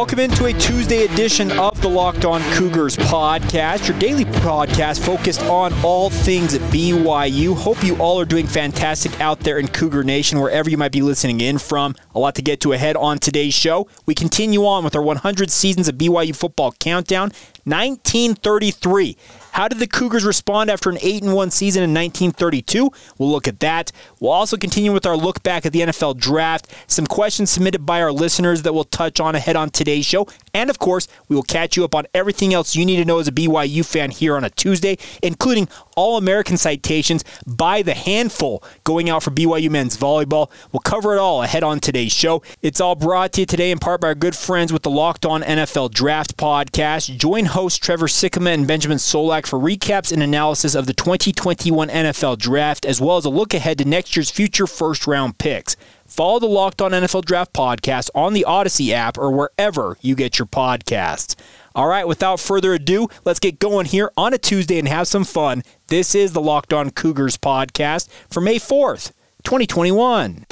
Welcome into a Tuesday edition of the Locked On Cougars podcast, your daily podcast focused on all things BYU. Hope you all are doing fantastic out there in Cougar Nation, wherever you might be listening in from. A lot to get to ahead on today's show. We continue on with our 100 seasons of BYU football countdown, 1933. How did the Cougars respond after an 8 1 season in 1932? We'll look at that. We'll also continue with our look back at the NFL draft, some questions submitted by our listeners that we'll touch on ahead on today's show. And of course, we will catch you up on everything else you need to know as a BYU fan here on a Tuesday, including all American citations by the handful going out for BYU men's volleyball. We'll cover it all ahead on today's show. It's all brought to you today in part by our good friends with the Locked On NFL Draft podcast. Join hosts Trevor Sikkema and Benjamin Solak for recaps and analysis of the 2021 NFL Draft, as well as a look ahead to next year's future first round picks. Follow the Locked On NFL Draft podcast on the Odyssey app or wherever you get your podcasts. All right, without further ado, let's get going here on a Tuesday and have some fun. This is the Locked On Cougars podcast for May 4th, 2021.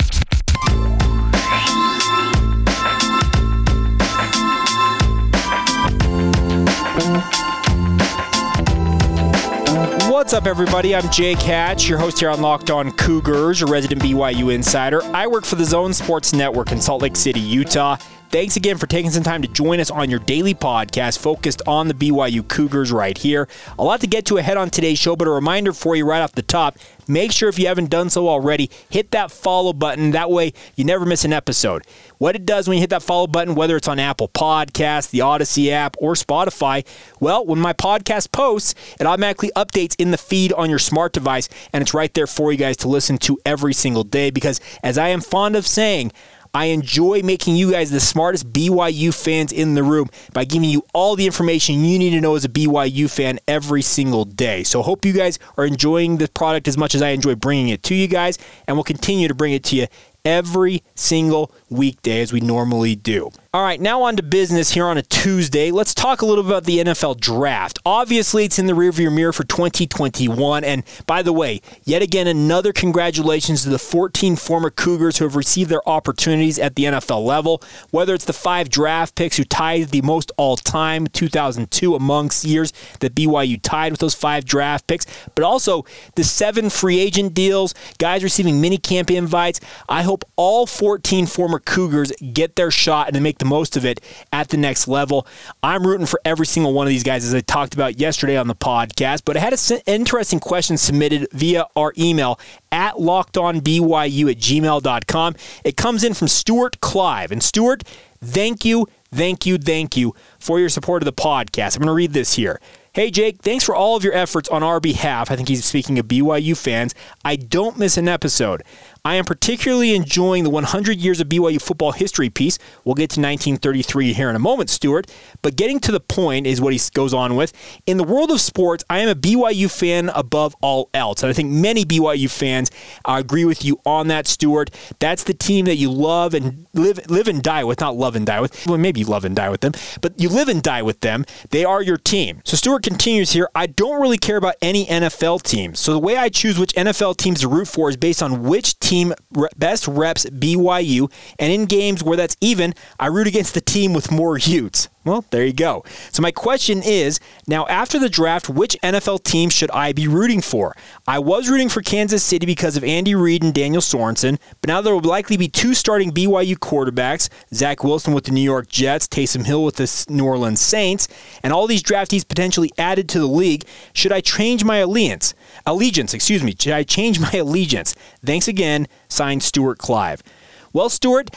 What's up, everybody? I'm Jake Hatch, your host here on Locked On Cougars, your resident BYU insider. I work for the Zone Sports Network in Salt Lake City, Utah. Thanks again for taking some time to join us on your daily podcast focused on the BYU Cougars right here. A lot to get to ahead on today's show, but a reminder for you right off the top make sure if you haven't done so already, hit that follow button. That way you never miss an episode. What it does when you hit that follow button, whether it's on Apple Podcasts, the Odyssey app, or Spotify, well, when my podcast posts, it automatically updates in the feed on your smart device, and it's right there for you guys to listen to every single day. Because as I am fond of saying, I enjoy making you guys the smartest BYU fans in the room by giving you all the information you need to know as a BYU fan every single day. So, hope you guys are enjoying the product as much as I enjoy bringing it to you guys, and we'll continue to bring it to you every single weekday as we normally do. All right, now on to business here on a Tuesday. Let's talk a little bit about the NFL draft. Obviously, it's in the rearview mirror for 2021. And by the way, yet again, another congratulations to the 14 former Cougars who have received their opportunities at the NFL level. Whether it's the five draft picks who tied the most all time, 2002 amongst years that BYU tied with those five draft picks, but also the seven free agent deals, guys receiving mini camp invites. I hope all 14 former Cougars get their shot and they make the most of it at the next level. I'm rooting for every single one of these guys, as I talked about yesterday on the podcast. But I had an interesting question submitted via our email at lockedonbyu at gmail.com. It comes in from Stuart Clive. And Stuart, thank you, thank you, thank you for your support of the podcast. I'm going to read this here. Hey, Jake, thanks for all of your efforts on our behalf. I think he's speaking of BYU fans. I don't miss an episode. I am particularly enjoying the 100 years of BYU football history piece. We'll get to 1933 here in a moment, Stuart. But getting to the point is what he goes on with. In the world of sports, I am a BYU fan above all else. And I think many BYU fans uh, agree with you on that, Stuart. That's the team that you love and live, live and die with. Not love and die with. Well, maybe love and die with them, but you live and die with them. They are your team. So Stuart continues here. I don't really care about any NFL teams. So the way I choose which NFL teams to root for is based on which team team best reps BYU, and in games where that's even, I root against the team with more Utes. Well, there you go. So my question is, now after the draft, which NFL team should I be rooting for? I was rooting for Kansas City because of Andy Reid and Daniel Sorensen, but now there will likely be two starting BYU quarterbacks, Zach Wilson with the New York Jets, Taysom Hill with the New Orleans Saints, and all these draftees potentially added to the league. Should I change my allegiance? Allegiance, excuse me. Should I change my allegiance? Thanks again, signed Stuart Clive. Well, Stuart,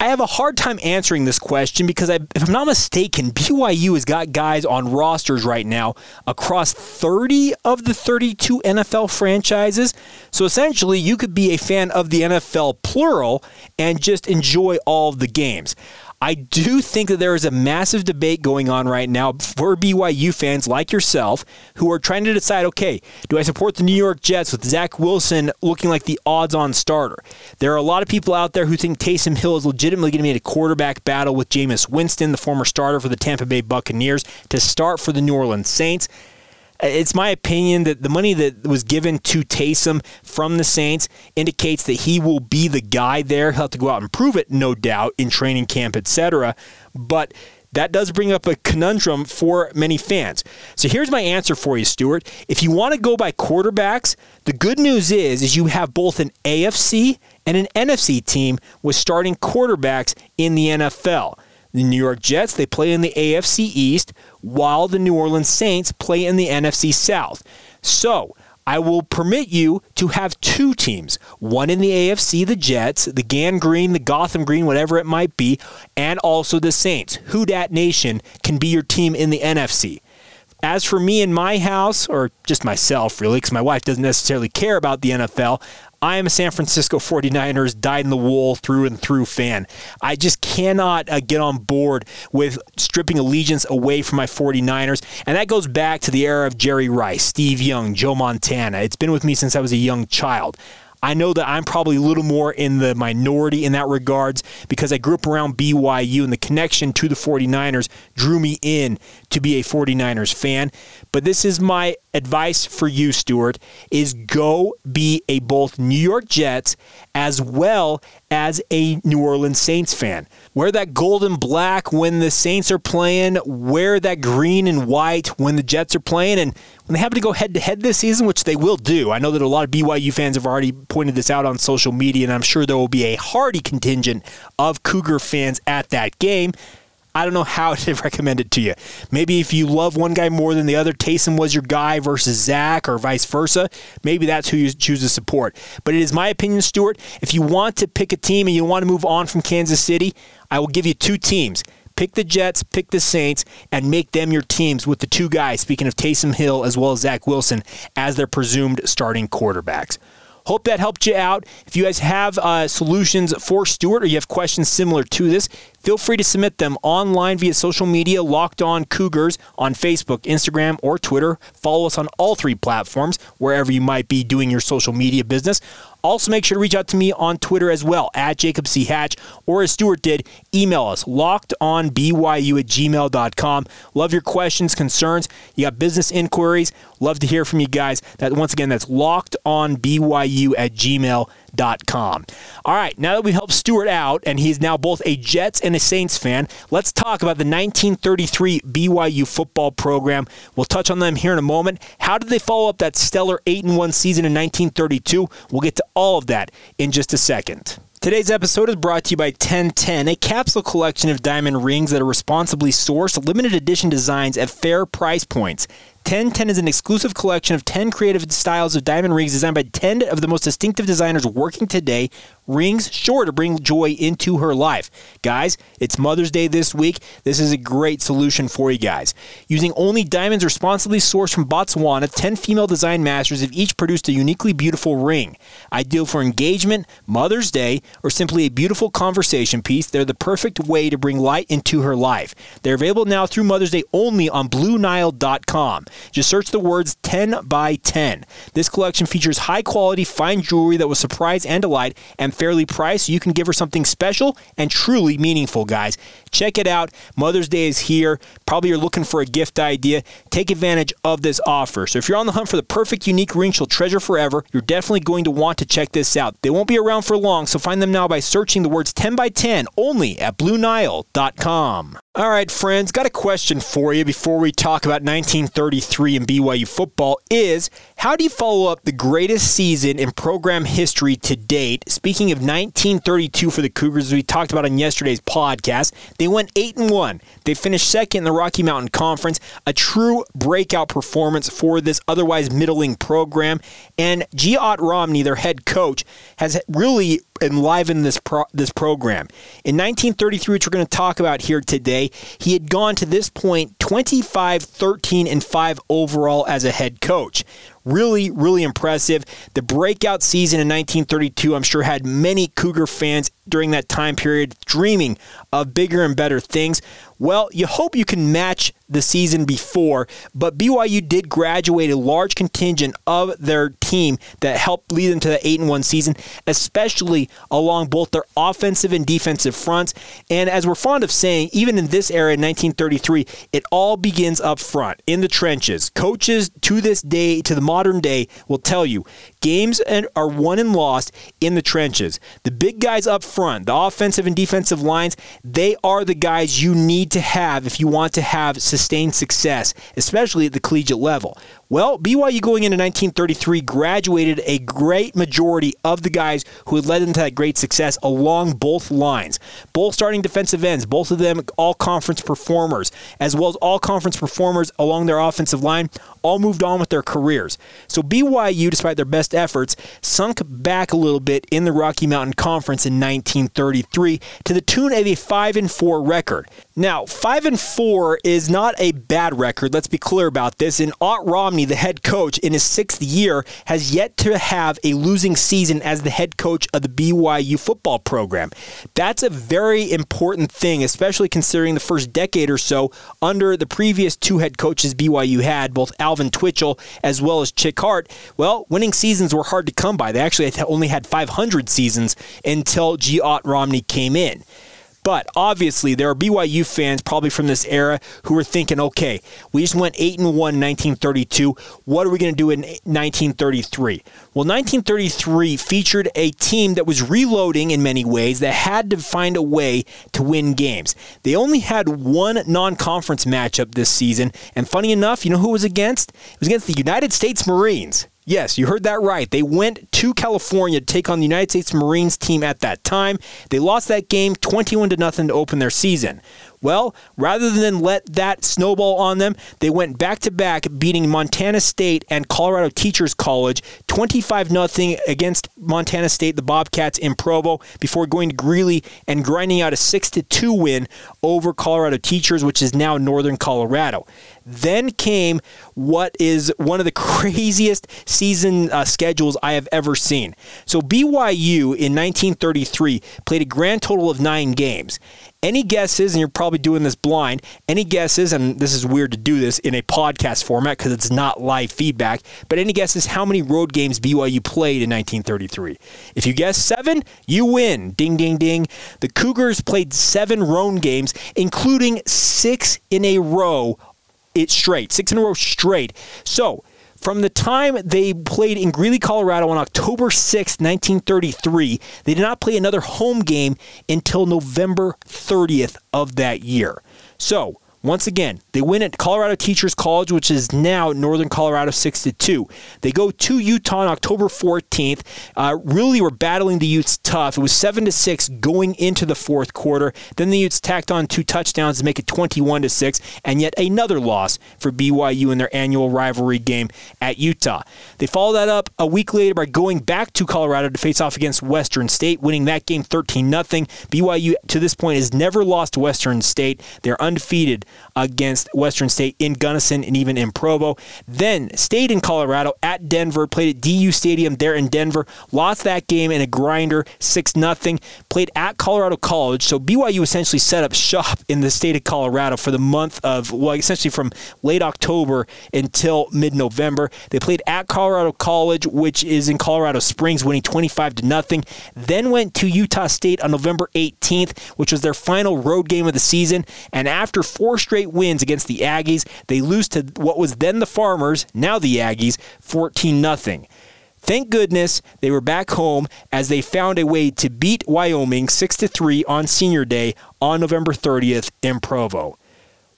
I have a hard time answering this question because, I, if I'm not mistaken, BYU has got guys on rosters right now across 30 of the 32 NFL franchises. So essentially, you could be a fan of the NFL plural and just enjoy all of the games. I do think that there is a massive debate going on right now for BYU fans like yourself who are trying to decide okay, do I support the New York Jets with Zach Wilson looking like the odds on starter? There are a lot of people out there who think Taysom Hill is legitimately going to be in a quarterback battle with Jameis Winston, the former starter for the Tampa Bay Buccaneers, to start for the New Orleans Saints. It's my opinion that the money that was given to Taysom from the Saints indicates that he will be the guy there. He'll have to go out and prove it, no doubt, in training camp, etc. But that does bring up a conundrum for many fans. So here's my answer for you, Stuart. If you want to go by quarterbacks, the good news is is you have both an AFC and an NFC team with starting quarterbacks in the NFL. The New York Jets, they play in the AFC East, while the New Orleans Saints play in the NFC South. So, I will permit you to have two teams one in the AFC, the Jets, the Gang Green, the Gotham Green, whatever it might be, and also the Saints. Who Dat Nation can be your team in the NFC. As for me and my house, or just myself really, because my wife doesn't necessarily care about the NFL, I am a San Francisco 49ers dyed in the wool through and through fan. I just cannot uh, get on board with stripping allegiance away from my 49ers. And that goes back to the era of Jerry Rice, Steve Young, Joe Montana. It's been with me since I was a young child. I know that I'm probably a little more in the minority in that regards because I grew up around BYU and the connection to the 49ers drew me in to be a 49ers fan. But this is my advice for you, Stuart, is go be a both New York Jets as well as a New Orleans Saints fan. Wear that gold and black when the Saints are playing, wear that green and white when the Jets are playing, and when they happen to go head to head this season, which they will do. I know that a lot of BYU fans have already pointed this out on social media, and I'm sure there will be a hearty contingent of Cougar fans at that game. I don't know how to recommend it to you. Maybe if you love one guy more than the other, Taysom was your guy versus Zach or vice versa, maybe that's who you choose to support. But it is my opinion, Stuart, if you want to pick a team and you want to move on from Kansas City, I will give you two teams. Pick the Jets, pick the Saints, and make them your teams with the two guys, speaking of Taysom Hill as well as Zach Wilson, as their presumed starting quarterbacks. Hope that helped you out. If you guys have uh, solutions for Stuart or you have questions similar to this, feel free to submit them online via social media, Locked On Cougars on Facebook, Instagram, or Twitter. Follow us on all three platforms, wherever you might be doing your social media business. Also, make sure to reach out to me on Twitter as well, at Jacob C. Hatch, or as Stuart did, email us, lockedonbyu at gmail.com. Love your questions, concerns. You got business inquiries. Love to hear from you guys. That Once again, that's lockedonbyu at gmail.com. Com. All right, now that we've helped Stuart out, and he's now both a Jets and a Saints fan, let's talk about the 1933 BYU football program. We'll touch on them here in a moment. How did they follow up that stellar 8 1 season in 1932? We'll get to all of that in just a second. Today's episode is brought to you by 1010, a capsule collection of diamond rings that are responsibly sourced, limited edition designs at fair price points. 1010 is an exclusive collection of 10 creative styles of diamond rings designed by 10 of the most distinctive designers working today. Rings sure to bring joy into her life. Guys, it's Mother's Day this week. This is a great solution for you guys. Using only diamonds responsibly sourced from Botswana, 10 female design masters have each produced a uniquely beautiful ring. Ideal for engagement, Mother's Day, or simply a beautiful conversation piece, they're the perfect way to bring light into her life. They're available now through Mother's Day only on BlueNile.com. Just search the words 10 by 10. This collection features high quality, fine jewelry that will surprise and delight and fairly priced so you can give her something special and truly meaningful, guys. Check it out. Mother's Day is here. Probably you're looking for a gift idea. Take advantage of this offer. So if you're on the hunt for the perfect unique ring she'll treasure forever, you're definitely going to want to check this out. They won't be around for long, so find them now by searching the words 10 by 10 only at BlueNile.com. All right, friends, got a question for you before we talk about 1933 and BYU football is how do you follow up the greatest season in program history to date? Speaking of 1932 for the Cougars, we talked about on yesterday's podcast, they went 8 and 1. They finished second in the Rocky Mountain Conference, a true breakout performance for this otherwise middling program. And G. Ott Romney, their head coach, has really enlivened this pro- this program. In 1933, which we're going to talk about here today, he had gone to this point 25, 13, and 5 overall as a head coach. Really, really impressive. The breakout season in 1932, I'm sure, had many Cougar fans during that time period dreaming of bigger and better things. Well, you hope you can match the season before, but BYU did graduate a large contingent of their team that helped lead them to the 8 and 1 season, especially along both their offensive and defensive fronts. And as we're fond of saying, even in this era in 1933, it all begins up front in the trenches. Coaches to this day, to the modern day, will tell you games are won and lost in the trenches. The big guys up front, the offensive and defensive lines, they are the guys you need to have if you want to have success, especially at the collegiate level. Well, BYU going into 1933 graduated a great majority of the guys who had led them to that great success along both lines. Both starting defensive ends, both of them all conference performers, as well as all conference performers along their offensive line, all moved on with their careers. So BYU, despite their best efforts, sunk back a little bit in the Rocky Mountain Conference in 1933 to the tune of a 5 and 4 record. Now, 5 and 4 is not a bad record, let's be clear about this. And Ott Romney The head coach, in his sixth year, has yet to have a losing season as the head coach of the BYU football program. That's a very important thing, especially considering the first decade or so under the previous two head coaches BYU had, both Alvin Twitchell as well as Chick Hart. Well, winning seasons were hard to come by. They actually only had 500 seasons until G. Ott Romney came in. But obviously, there are BYU fans probably from this era who are thinking, okay, we just went 8 and 1 in 1932. What are we going to do in 1933? Well, 1933 featured a team that was reloading in many ways that had to find a way to win games. They only had one non conference matchup this season. And funny enough, you know who it was against? It was against the United States Marines. Yes, you heard that right. They went to California to take on the United States Marines team at that time. They lost that game 21 to nothing to open their season. Well, rather than let that snowball on them, they went back to back, beating Montana State and Colorado Teachers College 25 0 against Montana State, the Bobcats in Provo, before going to Greeley and grinding out a 6 2 win over Colorado Teachers, which is now Northern Colorado. Then came what is one of the craziest season uh, schedules I have ever seen. So BYU in 1933 played a grand total of nine games. Any guesses, and you're probably doing this blind, any guesses, and this is weird to do this in a podcast format because it's not live feedback, but any guesses how many road games BYU played in 1933? If you guess seven, you win. Ding, ding, ding. The Cougars played seven road games, including six in a row it straight, six in a row straight. So from the time they played in Greeley, Colorado on October 6, 1933, they did not play another home game until November 30th of that year. So once again, they win at Colorado Teachers College, which is now Northern Colorado 6 to 2. They go to Utah on October 14th. Uh, really were battling the Utes tough. It was 7 to 6 going into the fourth quarter. Then the Utes tacked on two touchdowns to make it 21 to 6, and yet another loss for BYU in their annual rivalry game at Utah. They follow that up a week later by going back to Colorado to face off against Western State, winning that game 13 0. BYU to this point has never lost to Western State. They're undefeated against Western State in Gunnison and even in Provo. Then stayed in Colorado at Denver, played at DU Stadium there in Denver, lost that game in a grinder 6 0. Played at Colorado College. So BYU essentially set up shop in the state of Colorado for the month of, well, essentially from late October until mid November. They played at Colorado College, which is in Colorado Springs, winning 25 to nothing. Then went to Utah State on November 18th, which was their final road game of the season. And after four straight wins against the Aggies. They lose to what was then the Farmers, now the Aggies, 14 0. Thank goodness they were back home as they found a way to beat Wyoming 6 3 on Senior Day on November 30th in Provo.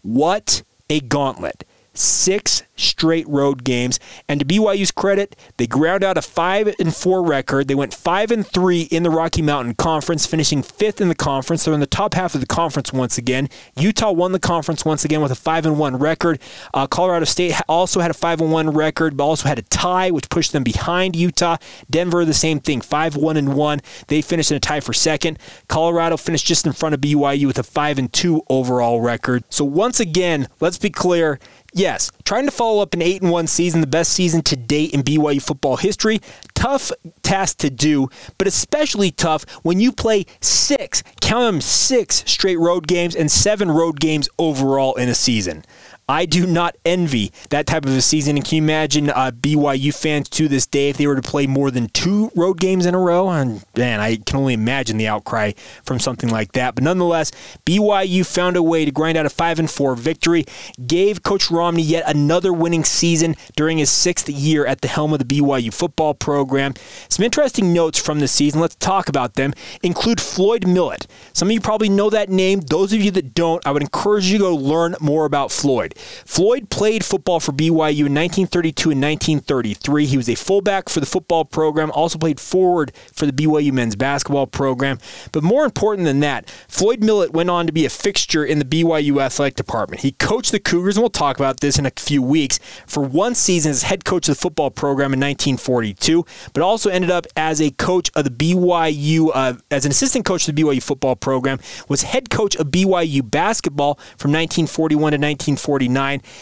What a gauntlet! Six straight road games. And to BYU's credit, they ground out a 5 and 4 record. They went 5 and 3 in the Rocky Mountain Conference, finishing 5th in the conference. They're in the top half of the conference once again. Utah won the conference once again with a 5 and 1 record. Uh, Colorado State also had a 5 and 1 record, but also had a tie which pushed them behind Utah. Denver the same thing, 5 1 and 1. They finished in a tie for second. Colorado finished just in front of BYU with a 5 and 2 overall record. So once again, let's be clear, yes, trying to follow up an 8 and 1 season, the best season to date in BYU football history. Tough task to do, but especially tough when you play six, count them six straight road games and seven road games overall in a season. I do not envy that type of a season. And can you imagine uh, BYU fans to this day if they were to play more than two road games in a row? And man, I can only imagine the outcry from something like that. But nonetheless, BYU found a way to grind out a five and four victory, gave Coach Romney yet another winning season during his sixth year at the helm of the BYU football program. Some interesting notes from the season. Let's talk about them. Include Floyd Millett. Some of you probably know that name. Those of you that don't, I would encourage you to go learn more about Floyd. Floyd played football for BYU in 1932 and 1933. He was a fullback for the football program, also played forward for the BYU men's basketball program. But more important than that, Floyd Millett went on to be a fixture in the BYU athletic department. He coached the Cougars, and we'll talk about this in a few weeks, for one season as head coach of the football program in 1942, but also ended up as a coach of the BYU, uh, as an assistant coach of the BYU football program, was head coach of BYU basketball from 1941 to 1949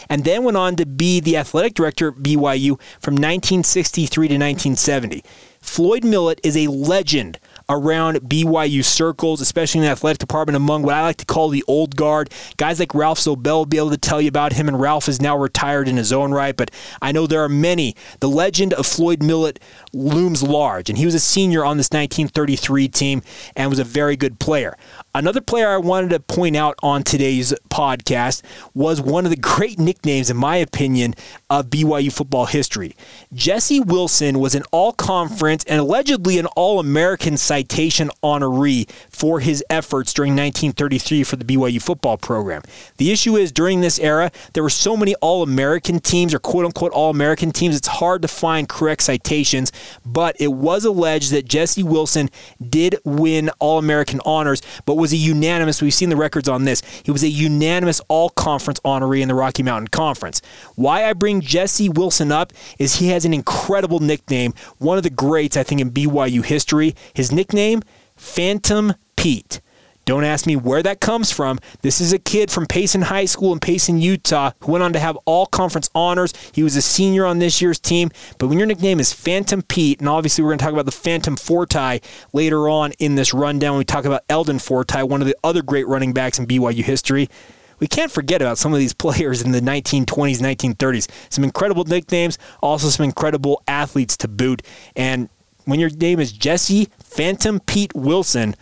and then went on to be the athletic director at BYU from 1963 to 1970. Floyd Millett is a legend around BYU circles, especially in the athletic department, among what I like to call the old guard. Guys like Ralph Zobell will be able to tell you about him, and Ralph is now retired in his own right, but I know there are many. The legend of Floyd Millett looms large, and he was a senior on this 1933 team and was a very good player. Another player I wanted to point out on today's podcast was one of the great nicknames, in my opinion, of BYU football history. Jesse Wilson was an all conference and allegedly an all American citation honoree for his efforts during 1933 for the BYU football program. The issue is during this era, there were so many all American teams or quote unquote all American teams, it's hard to find correct citations, but it was alleged that Jesse Wilson did win all American honors, but was a unanimous, we've seen the records on this, he was a unanimous all conference honoree in the Rocky Mountain Conference. Why I bring Jesse Wilson up is he has an incredible nickname, one of the greats, I think, in BYU history. His nickname, Phantom Pete. Don't ask me where that comes from. This is a kid from Payson High School in Payson, Utah, who went on to have all conference honors. He was a senior on this year's team. But when your nickname is Phantom Pete, and obviously we're going to talk about the Phantom Fortie later on in this rundown, we talk about Eldon Fortie, one of the other great running backs in BYU history we can't forget about some of these players in the 1920s, 1930s. Some incredible nicknames, also some incredible athletes to boot. And when your name is Jesse Phantom Pete Wilson,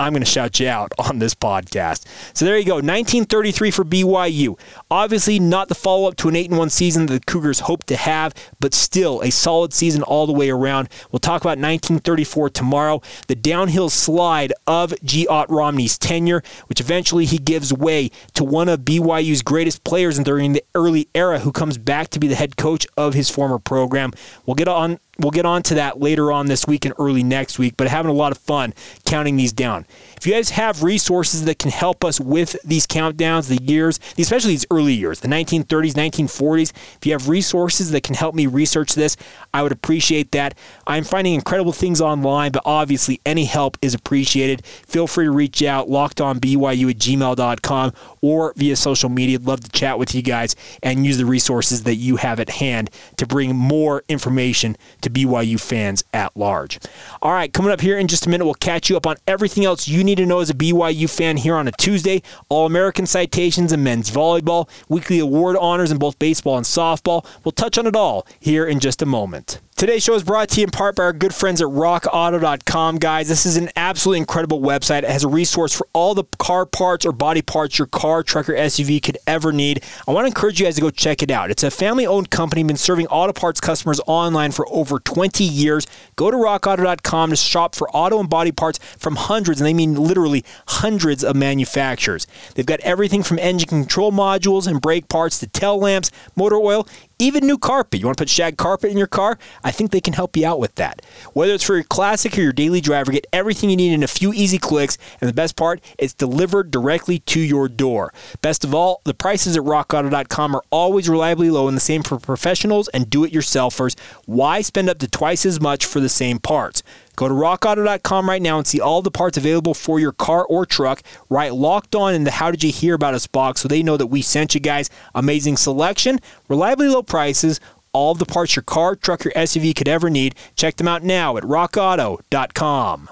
I'm going to shout you out on this podcast. So there you go, 1933 for BYU. Obviously, not the follow up to an 8 1 season that the Cougars hope to have, but still a solid season all the way around. We'll talk about 1934 tomorrow, the downhill slide of G. Ott Romney's tenure, which eventually he gives way to one of BYU's greatest players during the early era who comes back to be the head coach of his former program. We'll get on We'll get on to that later on this week and early next week, but having a lot of fun counting these down. If you guys have resources that can help us with these countdowns, the years, especially these early years, the 1930s, 1940s, if you have resources that can help me research this, I would appreciate that. I'm finding incredible things online, but obviously any help is appreciated. Feel free to reach out, lockedonbyu at gmail.com or via social media. I'd love to chat with you guys and use the resources that you have at hand to bring more information to BYU fans at large. All right, coming up here in just a minute, we'll catch you up on everything else you need to know as a BYU fan here on a Tuesday. All American citations in men's volleyball, weekly award honors in both baseball and softball. We'll touch on it all here in just a moment. Today's show is brought to you in part by our good friends at rockauto.com, guys. This is an absolutely incredible website. It has a resource for all the car parts or body parts your car, truck, or SUV could ever need. I want to encourage you guys to go check it out. It's a family owned company, been serving auto parts customers online for over 20 years. Go to rockauto.com to shop for auto and body parts from hundreds, and they mean literally hundreds of manufacturers. They've got everything from engine control modules and brake parts to tail lamps, motor oil, even new carpet. You want to put shag carpet in your car? I think they can help you out with that. Whether it's for your classic or your daily driver, get everything you need in a few easy clicks. And the best part, it's delivered directly to your door. Best of all, the prices at rockauto.com are always reliably low and the same for professionals and do it yourselfers. Why spend up to twice as much for the same parts? Go to rockauto.com right now and see all the parts available for your car or truck. Right locked on in the How Did You Hear About Us box so they know that we sent you guys. Amazing selection, reliably low prices, all the parts your car, truck, or SUV could ever need. Check them out now at rockauto.com.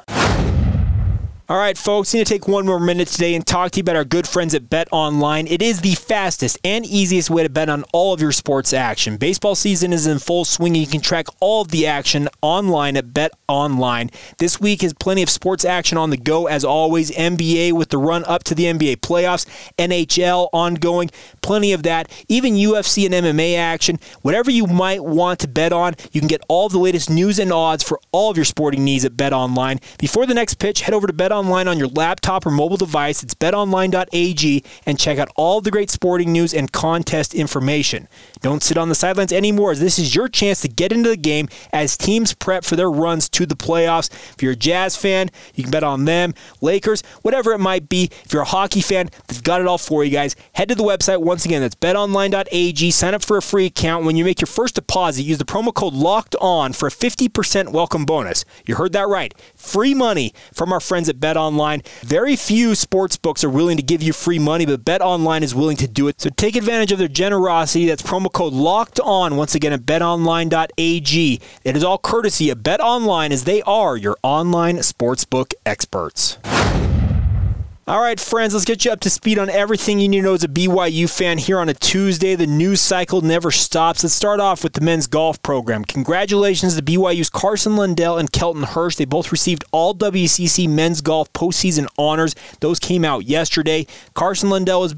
All right, folks, need to take one more minute today and talk to you about our good friends at Bet Online. It is the fastest and easiest way to bet on all of your sports action. Baseball season is in full swing, and you can track all of the action online at Bet Online. This week is plenty of sports action on the go, as always. NBA with the run up to the NBA playoffs, NHL ongoing, plenty of that. Even UFC and MMA action. Whatever you might want to bet on, you can get all of the latest news and odds for all of your sporting needs at Bet Online. Before the next pitch, head over to Bet Online online on your laptop or mobile device. It's betonline.ag and check out all the great sporting news and contest information. Don't sit on the sidelines anymore as this is your chance to get into the game as teams prep for their runs to the playoffs. If you're a Jazz fan, you can bet on them, Lakers, whatever it might be. If you're a hockey fan, they've got it all for you guys. Head to the website once again. That's betonline.ag. Sign up for a free account. When you make your first deposit, use the promo code LOCKED ON for a 50% welcome bonus. You heard that right. Free money from our friends at Bet Bet Online. Very few sports books are willing to give you free money, but Bet Online is willing to do it. So take advantage of their generosity. That's promo code locked on once again at betonline.ag. It is all courtesy of Bet Online as they are your online sportsbook experts. All right, friends, let's get you up to speed on everything you need to know as a BYU fan here on a Tuesday. The news cycle never stops. Let's start off with the men's golf program. Congratulations to BYU's Carson Lundell and Kelton Hirsch. They both received all WCC men's golf postseason honors. Those came out yesterday. Carson Lundell is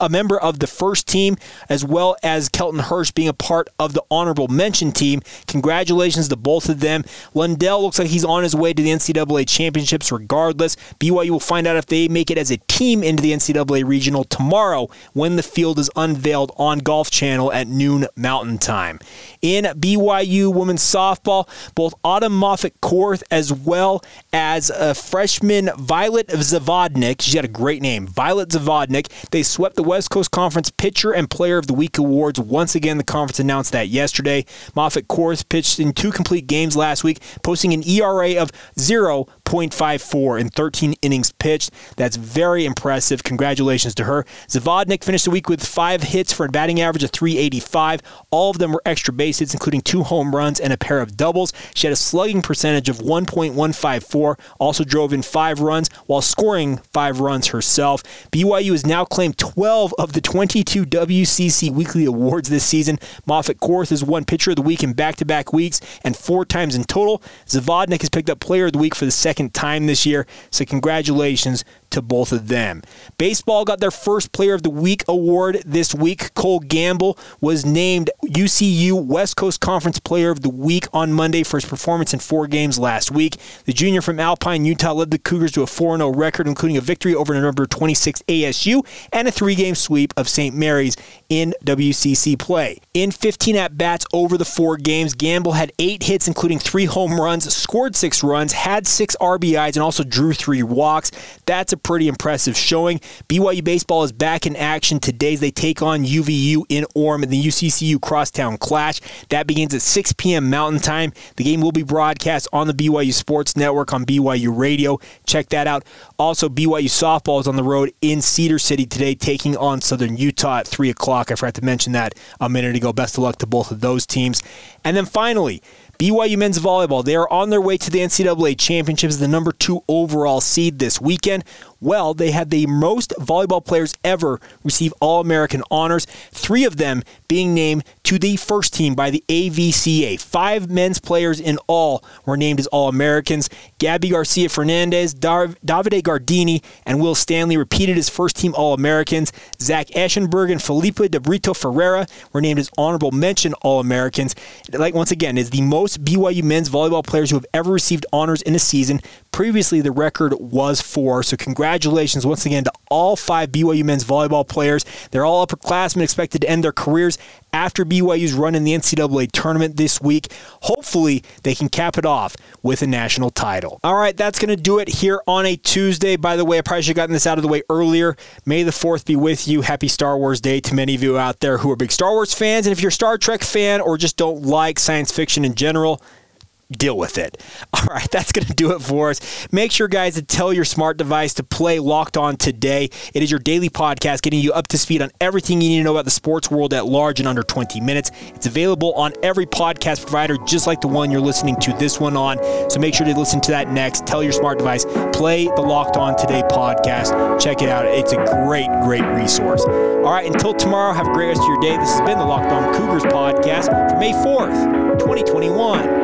a member of the first team, as well as Kelton Hirsch being a part of the honorable mention team. Congratulations to both of them. Lundell looks like he's on his way to the NCAA championships regardless. BYU will find out if they make it as a team into the NCAA regional tomorrow when the field is unveiled on Golf Channel at noon Mountain Time. In BYU women's softball, both Autumn Moffat Korth as well as a freshman Violet Zavodnik, she's got a great name, Violet Zavodnik, they swept the West Coast Conference Pitcher and Player of the Week awards. Once again, the conference announced that yesterday. Moffat Korth pitched in two complete games last week, posting an ERA of 0.54 in 13 innings pitched. That's very impressive. Congratulations to her. Zavodnik finished the week with five hits for a batting average of 385. All of them were extra base hits, including two home runs and a pair of doubles. She had a slugging percentage of 1.154, also drove in five runs while scoring five runs herself. BYU has now claimed 12 of the 22 WCC weekly awards this season. Moffat Korth has won Pitcher of the Week in back to back weeks and four times in total. Zavodnik has picked up Player of the Week for the second time this year, so congratulations to both of them. Baseball got their first Player of the Week award this week. Cole Gamble was named UCU West Coast Conference Player of the Week on Monday for his performance in four games last week. The junior from Alpine, Utah, led the Cougars to a 4 0 record, including a victory over number 26 ASU and a three game sweep of St. Mary's in WCC play. In 15 at bats over the four games, Gamble had eight hits, including three home runs, scored six runs, had six RBIs, and also drew three walks. That's a pretty impressive showing. BYU baseball is back in action today as they take on UVU in Orem in the UCCU Crosstown Clash. That begins at 6 p.m. Mountain Time. The game will be broadcast on the BYU Sports Network on BYU Radio. Check that out. Also, BYU softball is on the road in Cedar City today, taking on Southern Utah at 3 o'clock. I forgot to mention that a minute ago. Best of luck to both of those teams. And then finally, BYU men's volleyball, they are on their way to the NCAA championships, the number two overall seed this weekend. Well, they had the most volleyball players ever receive All American honors, three of them being named to the first team by the AVCA. Five men's players in all were named as All Americans. Gabi Garcia Fernandez, Dar- Davide Gardini, and Will Stanley repeated as first team All Americans. Zach Eschenberg and Felipe de Brito Ferreira were named as honorable mention All Americans. Like once again, is the most BYU men's volleyball players who have ever received honors in a season. Previously, the record was four. So, congratulations once again to all five BYU men's volleyball players. They're all upperclassmen expected to end their careers after BYU's run in the NCAA tournament this week. Hopefully, they can cap it off with a national title. All right, that's going to do it here on a Tuesday. By the way, I probably should have gotten this out of the way earlier. May the 4th be with you. Happy Star Wars Day to many of you out there who are big Star Wars fans. And if you're a Star Trek fan or just don't like science fiction in general, deal with it. All right, that's going to do it for us. Make sure, guys, to tell your smart device to play Locked On today. It is your daily podcast getting you up to speed on everything you need to know about the sports world at large in under 20 minutes. It's available on every podcast provider, just like the one you're listening to this one on. So make sure to listen to that next. Tell your smart device, play the Locked On Today podcast. Check it out. It's a great, great resource. All right, until tomorrow, have a great rest of your day. This has been the Locked On Cougars podcast for May 4th, 2021.